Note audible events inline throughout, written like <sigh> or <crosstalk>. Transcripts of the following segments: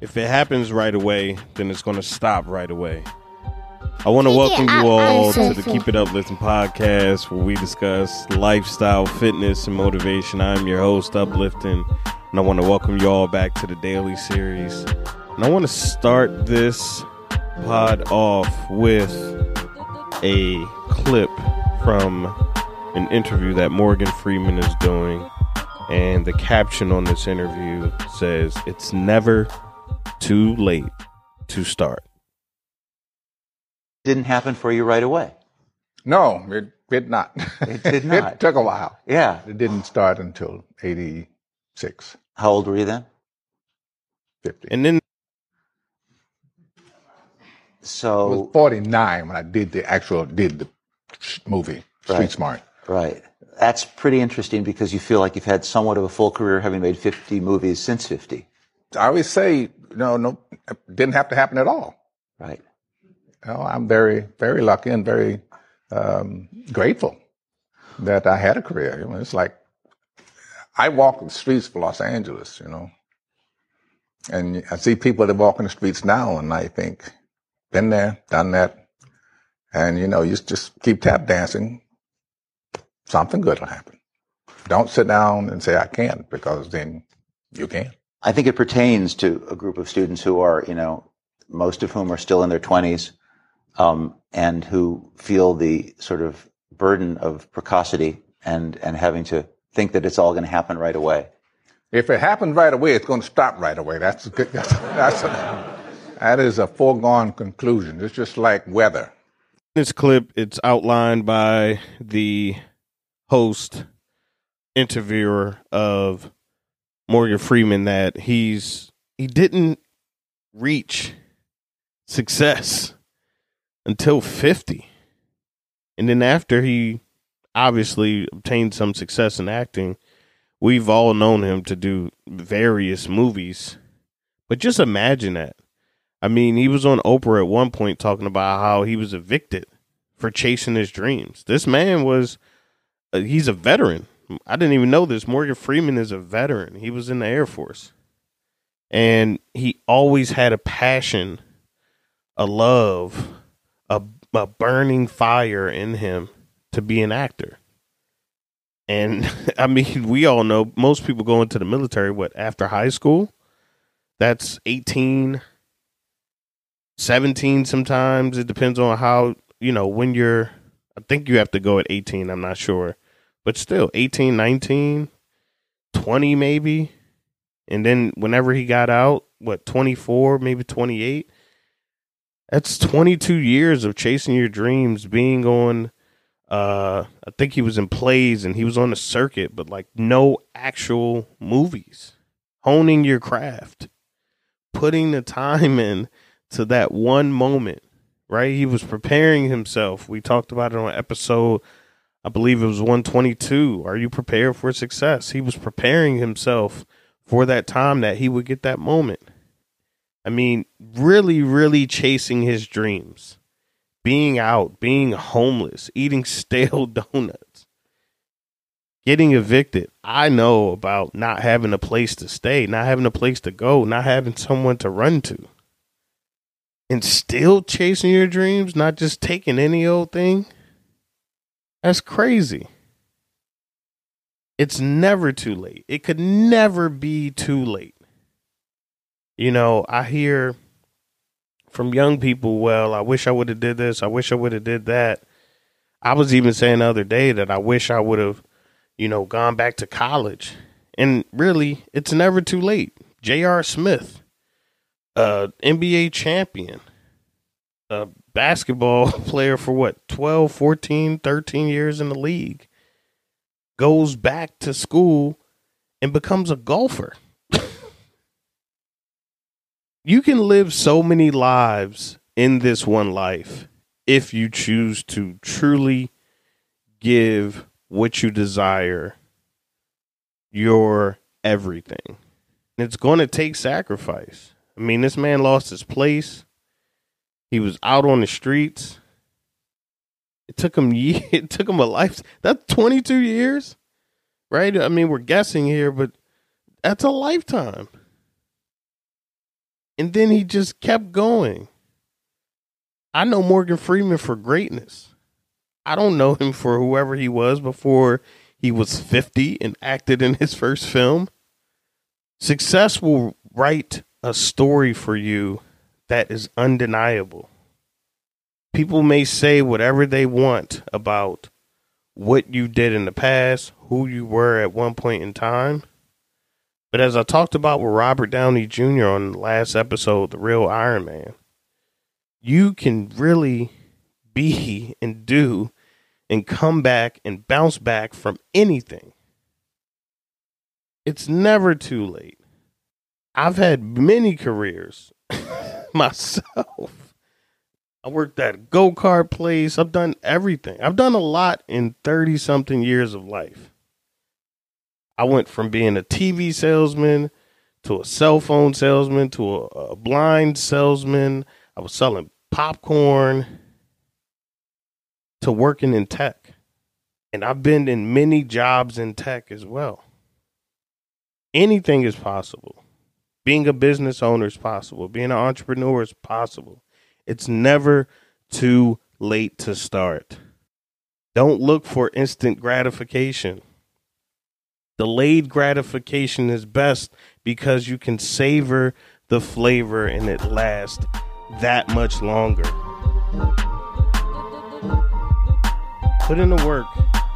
if it happens right away, then it's going to stop right away. I want to welcome you all to the Keep It Uplifting podcast where we discuss lifestyle, fitness, and motivation. I'm your host, Uplifting, and I want to welcome you all back to the daily series. And I want to start this pod off with a clip from an interview that Morgan Freeman is doing. And the caption on this interview says, It's never too late to start. Didn't happen for you right away. No, it did not. It <laughs> did not. it took a while. Yeah. It didn't start until 86, How old were you then? 50. And then I So, was 49 when I did the actual, did the movie, Street Right. Smart. right. That's pretty interesting because you feel like you've had somewhat of a full career having made 50 movies since 50. I always say, no, no, it didn't have to happen at all. Right. You know, I'm very, very lucky and very um, grateful that I had a career. You know, it's like I walk the streets of Los Angeles, you know, and I see people that walk in the streets now, and I think, been there, done that, and you know, you just keep tap dancing. Something good will happen. Don't sit down and say I can't, because then you can. I think it pertains to a group of students who are, you know, most of whom are still in their 20s um, and who feel the sort of burden of precocity and, and having to think that it's all going to happen right away. If it happens right away, it's going to stop right away. That's a good. That's, that's a, that is a foregone conclusion. It's just like weather. this clip, it's outlined by the host, interviewer of Morgan Freeman that he's he didn't reach success until 50. And then after he obviously obtained some success in acting, we've all known him to do various movies. But just imagine that. I mean, he was on Oprah at one point talking about how he was evicted for chasing his dreams. This man was uh, he's a veteran. I didn't even know this. Morgan Freeman is a veteran. He was in the Air Force. And he always had a passion, a love, a, a burning fire in him to be an actor. And <laughs> I mean, we all know most people go into the military, what, after high school? That's 18, 17 sometimes. It depends on how, you know, when you're, I think you have to go at 18. I'm not sure. But still, 18, 19, 20 maybe. And then whenever he got out, what, 24, maybe 28? That's 22 years of chasing your dreams, being on, uh, I think he was in plays and he was on the circuit, but like no actual movies. Honing your craft, putting the time in to that one moment, right? He was preparing himself. We talked about it on episode, I believe it was 122. Are you prepared for success? He was preparing himself for that time that he would get that moment. I mean, really, really chasing his dreams, being out, being homeless, eating <laughs> stale donuts, getting evicted. I know about not having a place to stay, not having a place to go, not having someone to run to and still chasing your dreams, not just taking any old thing, that's crazy. It's never too late. It could never be too late. You know, I hear from young people, well, I wish I would have did this, I wish I would have did that. I was even saying the other day that I wish I would have, you know, gone back to college. And really, it's never too late. J.R. Smith, uh, NBA champion, a basketball <laughs> player for what, 12, 14, 13 years in the league, goes back to school and becomes a golfer. <laughs> you can live so many lives in this one life if you choose to truly give what you desire your everything. It's going to take sacrifice. I mean, this man lost his place. He was out on the streets. It took him <laughs> it took him a life. That's 22 years. Right? I mean, we're guessing here, but that's a lifetime. And then he just kept going. I know Morgan Freeman for greatness. I don't know him for whoever he was before he was 50 and acted in his first film. Success will write a story for you that is undeniable. People may say whatever they want about what you did in the past, who you were at one point in time. But as I talked about with Robert Downey Jr. on the last episode, The Real Iron Man, you can really be <laughs> and do and come back and bounce back from anything. It's never too late. I've had many careers <laughs> myself. I worked at a go kart place. I've done everything. I've done a lot in 30 something years of life. I went from being a TV salesman to a cell phone salesman to a, a blind salesman. I was selling popcorn to working in tech. And I've been in many jobs in tech as well. Anything is possible. Being a business owner is possible. Being an entrepreneur is possible. It's never too late to start. Don't look for instant gratification. Delayed gratification is best because you can savor the flavor and it lasts that much longer. Put in the work,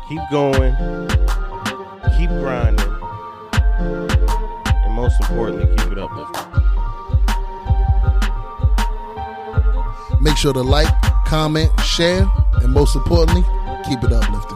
keep going, keep grinding, most importantly, keep it uplifting. Make sure to like, comment, share, and most importantly, keep it uplifting.